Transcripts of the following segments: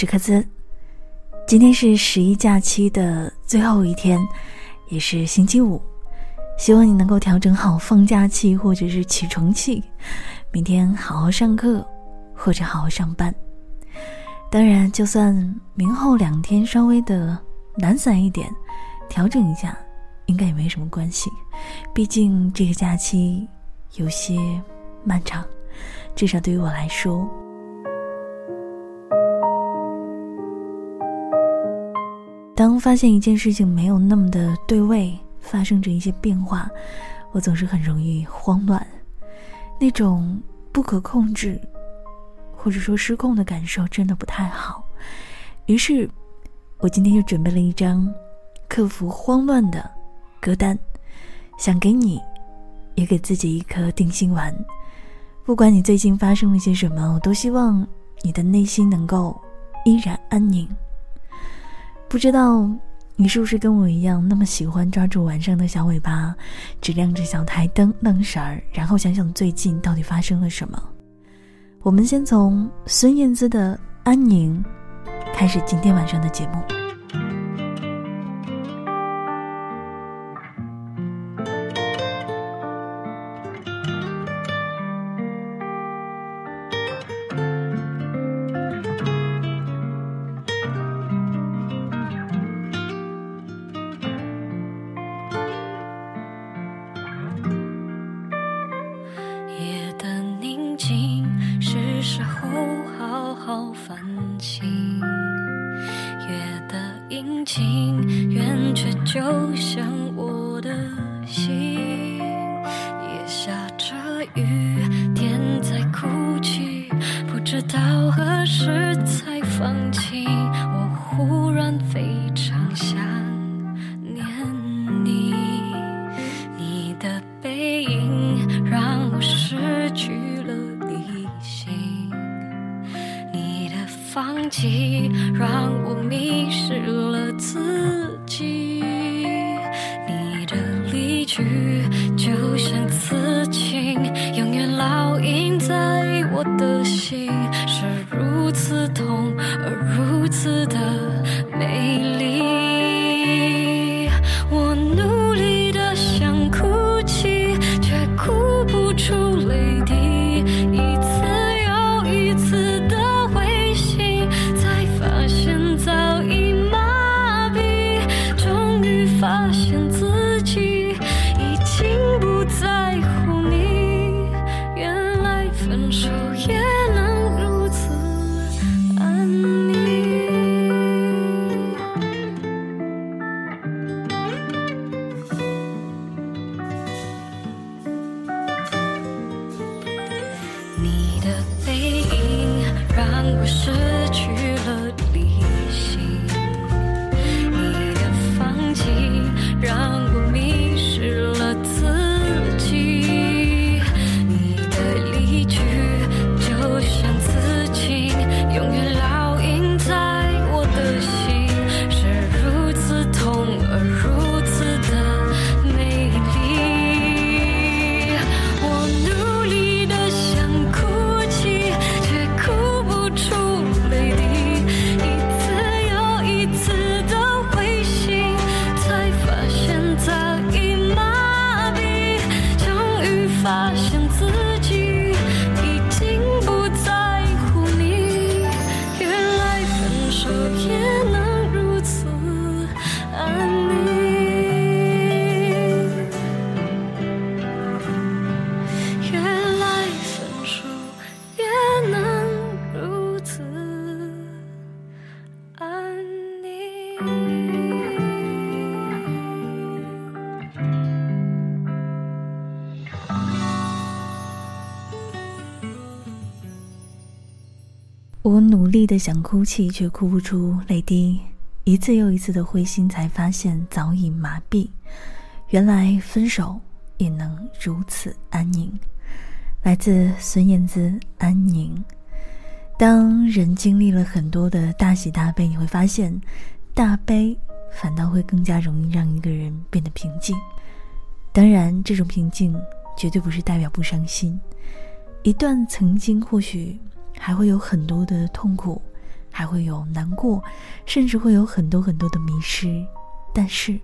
你好，我是克孜。今天是十一假期的最后一天，也是星期五。希望你能够调整好放假气或者是起床气，明天好好上课或者好好上班。当然，就算明后两天稍微的懒散一点，调整一下，应该也没什么关系。毕竟这个假期有些漫长，至少对于我来说。当发现一件事情没有那么的对位，发生着一些变化，我总是很容易慌乱，那种不可控制，或者说失控的感受真的不太好。于是，我今天就准备了一张克服慌乱的歌单，想给你，也给自己一颗定心丸。不管你最近发生了些什么，我都希望你的内心能够依然安宁。不知道你是不是跟我一样那么喜欢抓住晚上的小尾巴，只亮着小台灯愣神儿，然后想想最近到底发生了什么？我们先从孙燕姿的《安宁》开始今天晚上的节目。起让我迷失了自己。你的离去就像刺青，永远烙印在我的心，努力的想哭泣，却哭不出泪滴。一次又一次的灰心，才发现早已麻痹。原来分手也能如此安宁。来自孙燕姿《安宁》。当人经历了很多的大喜大悲，你会发现，大悲反倒会更加容易让一个人变得平静。当然，这种平静绝对不是代表不伤心。一段曾经或许。还会有很多的痛苦，还会有难过，甚至会有很多很多的迷失，但是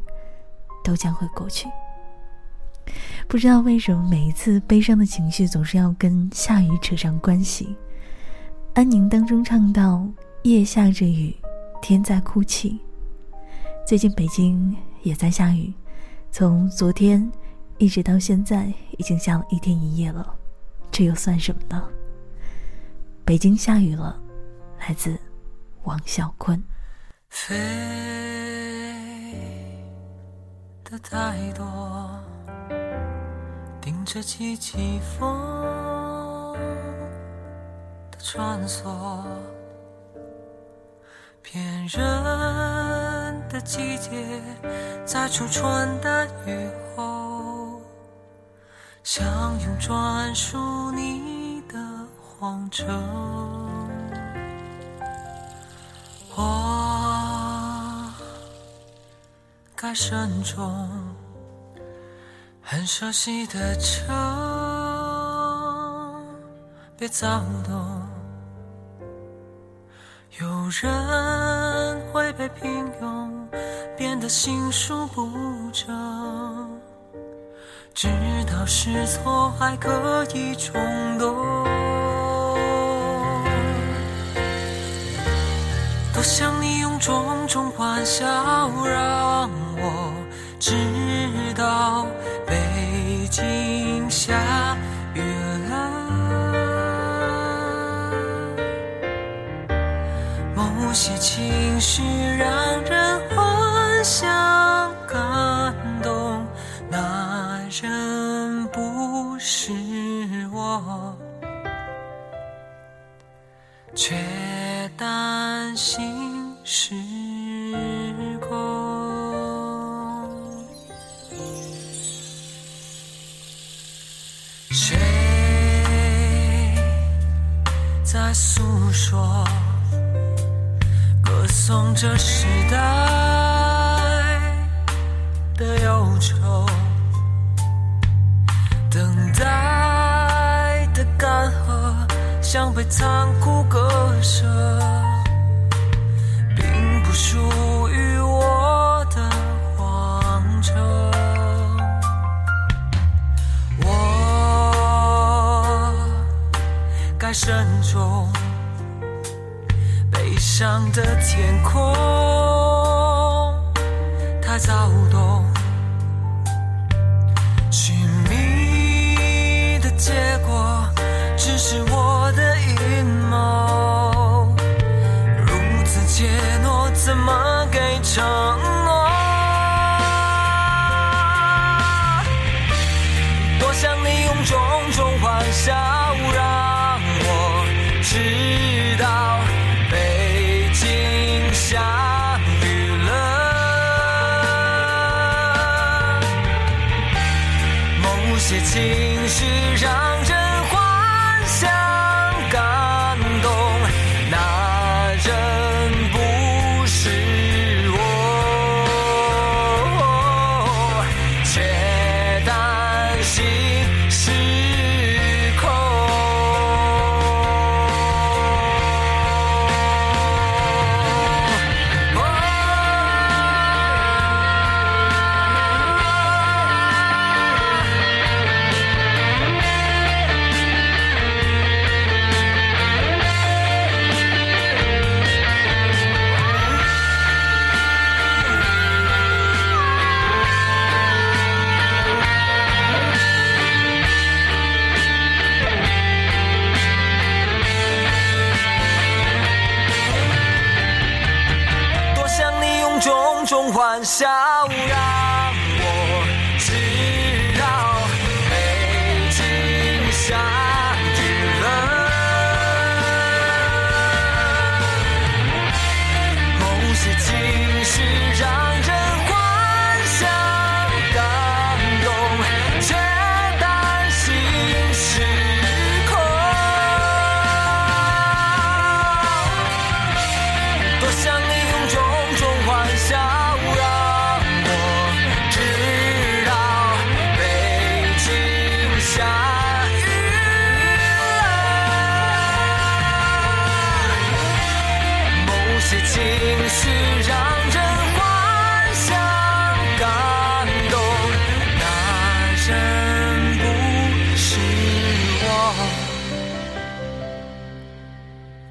都将会过去。不知道为什么每一次悲伤的情绪总是要跟下雨扯上关系。安宁当中唱到：“夜下着雨，天在哭泣。”最近北京也在下雨，从昨天一直到现在，已经下了一天一夜了。这又算什么呢？北京下雨了，来自王小坤。飞的太多。顶着季季风的穿梭，骗人的季节，在初春的雨后，想用专属你荒城。我该慎重。很熟悉的城，别躁动。有人会被平庸变得心术不正，知道是错还可以冲动。我想你用种种欢笑让我知道。北京下雨了，某些情绪让人幻想感动，那人不是我，却担心是。诉说，歌颂这时代的忧愁，等待的干涸，像被残酷割舍，深重，悲伤的天空，它早。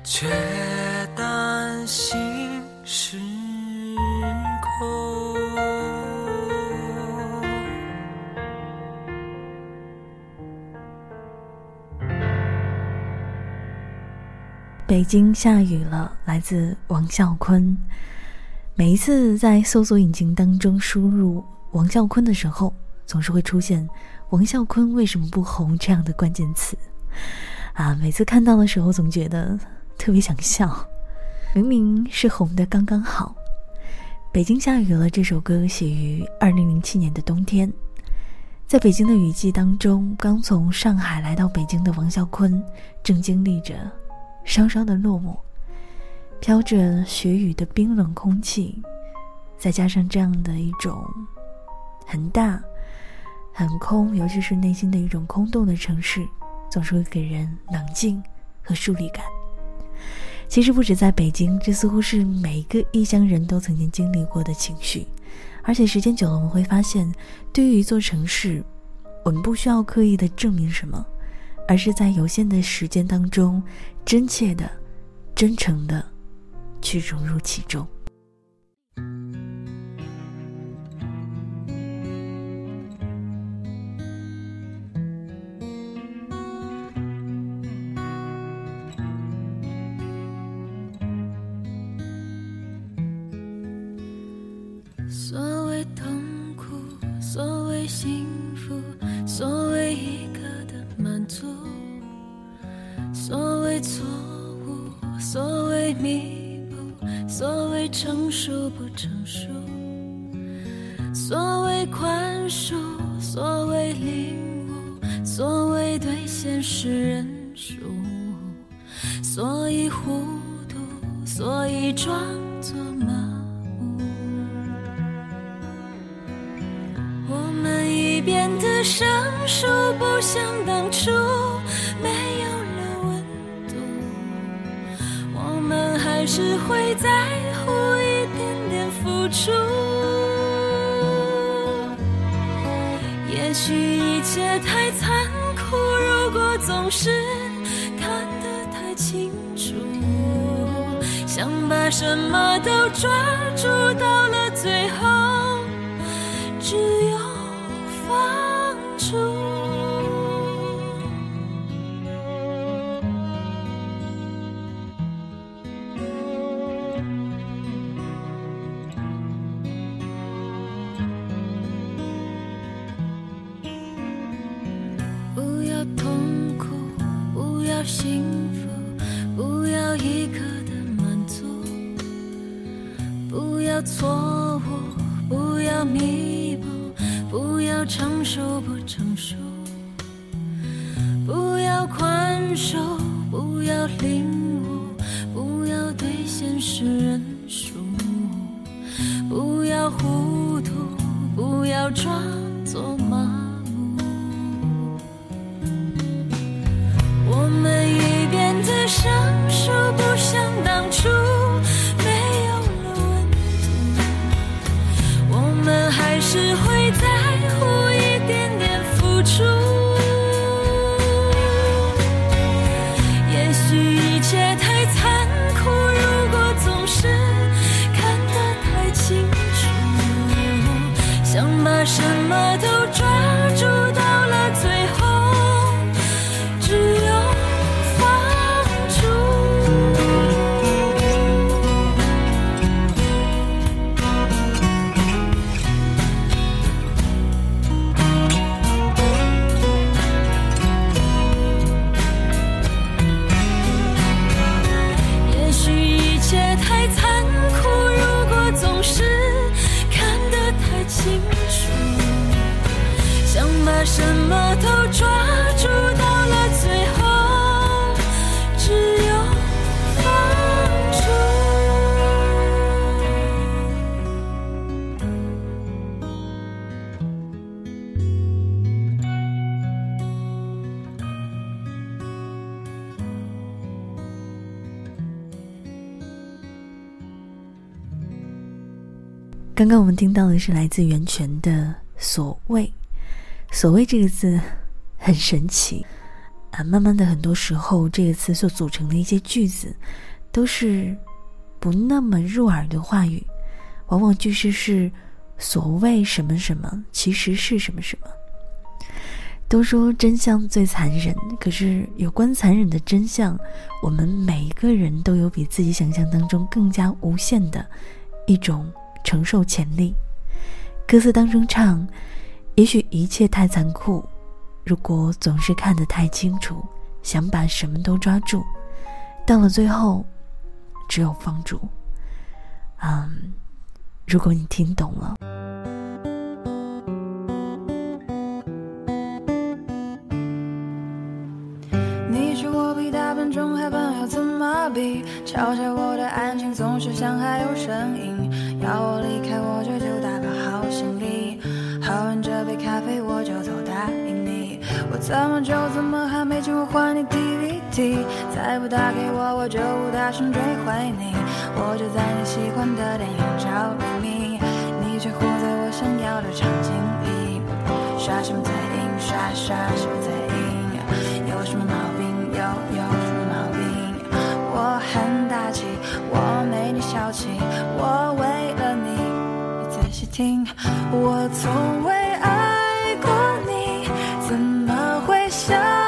却担心失控。北京下雨了，来自王啸坤。每一次在搜索引擎当中输入王啸坤的时候，总是会出现“王啸坤为什么不红”这样的关键词。啊，每次看到的时候，总觉得特别想笑。明明是红的刚刚好。北京下雨了这首歌写于二零零七年的冬天，在北京的雨季当中，刚从上海来到北京的王啸坤正经历着。稍稍的落寞，飘着雪雨的冰冷空气，再加上这样的一种很大、很空，尤其是内心的一种空洞的城市，总是会给人冷静和疏离感。其实不止在北京，这似乎是每一个异乡人都曾经经历过的情绪。而且时间久了，我们会发现，对于一座城市，我们不需要刻意的证明什么。而是在有限的时间当中，真切的、真诚的去融入其中。谓痛苦，所谓幸福，所谓一个的满足，所谓错误，所谓弥补，所谓成熟不成熟，所谓宽恕，所谓领悟，所谓对现实认输，所以糊涂，所以装也许一切太残酷，如果总是看得太清楚，想把什么都抓住，到了最后。只有错误，不要弥补，不要成熟不成熟，不要宽恕，不要领悟，不要对现实认输，不要糊涂，不要装作麻木。我们已变得生疏，不像当初。只会在乎刚刚我们听到的是来自源泉的“所谓”，“所谓”这个字很神奇啊。慢慢的，很多时候这个词所组成的一些句子，都是不那么入耳的话语，往往句式是“所谓什么什么，其实是什么什么”。都说真相最残忍，可是有关残忍的真相，我们每一个人都有比自己想象当中更加无限的一种承受潜力。歌词当中唱：“也许一切太残酷，如果总是看得太清楚，想把什么都抓住，到了最后，只有放逐。”嗯，如果你听懂了。嘲笑我的安静，总是像还有声音。要我离开，我这就打包好行李。喝完这杯咖啡，我就走，答应你。我怎么就怎么还没钱我还你 DVD？再不打给我，我就不大声追回你。我就在你喜欢的电影找秘密，你却活在我想要的场景里。耍什么嘴硬，耍耍什么嘴硬？有什么毛病？有有什么毛病。我很大气，我没你，你仔细听，我从未爱过你，怎么会想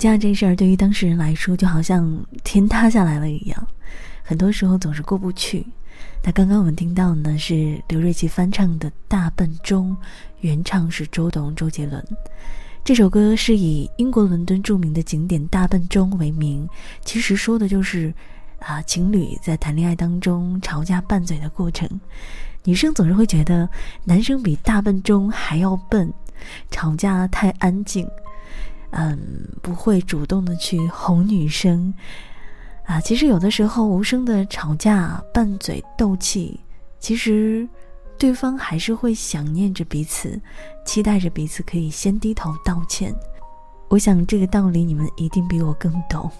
架这事儿，对于当事人来说，就好像天塌下来了一样，很多时候总是过不去。那刚刚我们听到呢，是刘瑞琦翻唱的《大笨钟》，原唱是周董、周杰伦。这首歌是以英国伦敦著名的景点大笨钟为名，其实说的就是啊，情侣在谈恋爱当中吵架拌嘴的过程。女生总是会觉得男生比大笨钟还要笨，吵架太安静。嗯，不会主动的去哄女生，啊，其实有的时候无声的吵架、拌嘴、斗气，其实对方还是会想念着彼此，期待着彼此可以先低头道歉。我想这个道理你们一定比我更懂。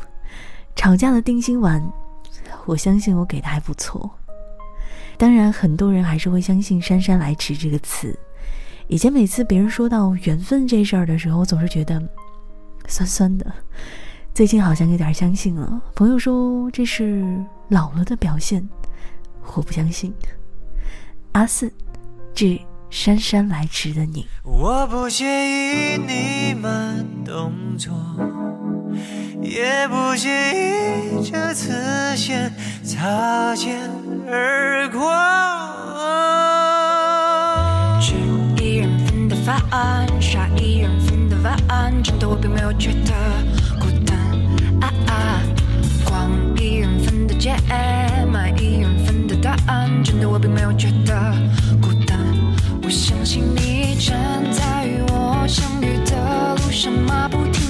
吵架的定心丸，我相信我给的还不错。当然，很多人还是会相信“姗姗来迟”这个词。以前每次别人说到缘分这事儿的时候，总是觉得。酸酸的，最近好像有点相信了。朋友说这是老了的表现，我不相信。阿四，致姗姗来迟的你。我不介意你慢动作，也不介意这次先擦肩而过。吃一人份的饭，刷一人晚安，真的我并没有觉得孤单。啊啊，逛一人份的街，买一人份的答案，真的我并没有觉得孤单。我相信你正在与我相遇的路上马不停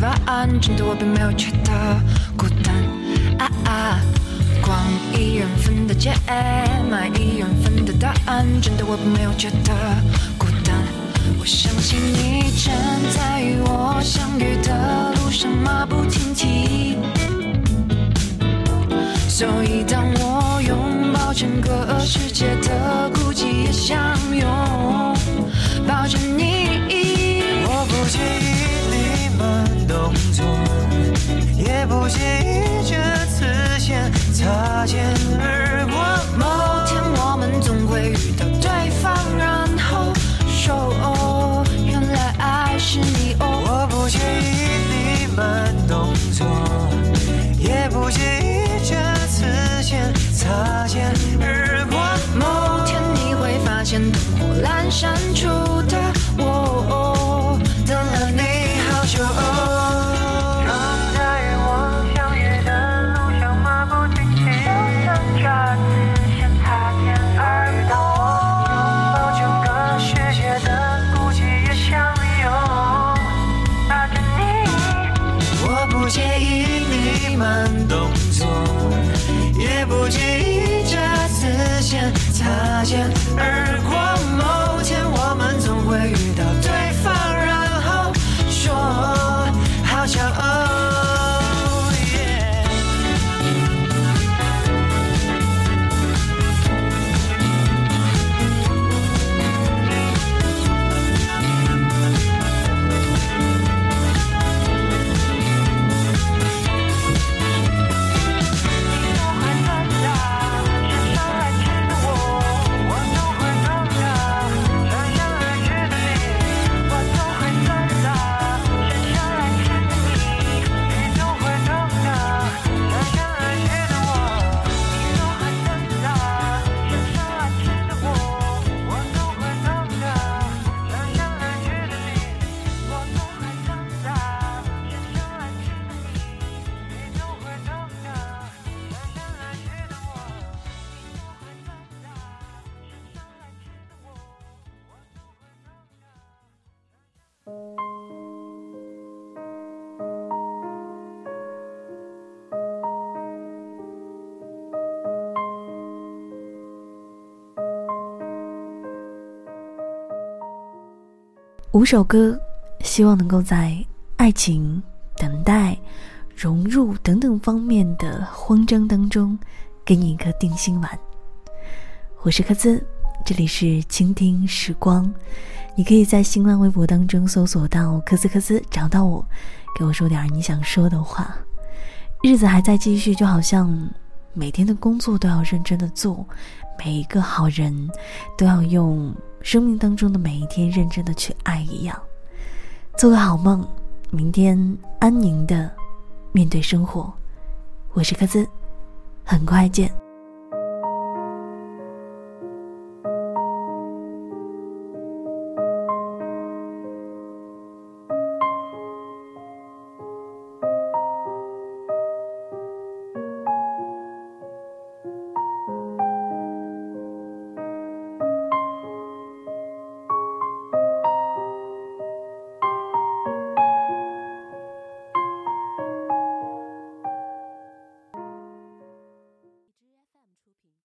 人份的碗，真的我并没有觉得孤单。啊啊，逛一人份的街，买一人份的答案，真的我并没有觉得孤单。我相信你正在与我相遇的路上马不停蹄，所以当我拥抱整个世界的孤寂，也相拥抱着你。也不介意这次先擦肩而过。某天我们总会遇到对方，然后说哦，原来爱是你哦。我不介意你慢动作，也不介意这次先擦肩而过。某天你会发现灯火阑珊五首歌，希望能够在爱情、等待、融入等等方面的慌张当中，给你一颗定心丸。我是柯兹，这里是倾听时光。你可以在新浪微博当中搜索到“科斯科斯”，找到我，给我说点你想说的话。日子还在继续，就好像每天的工作都要认真的做，每一个好人都要用生命当中的每一天认真的去爱一样。做个好梦，明天安宁的面对生活。我是柯兹，很快见。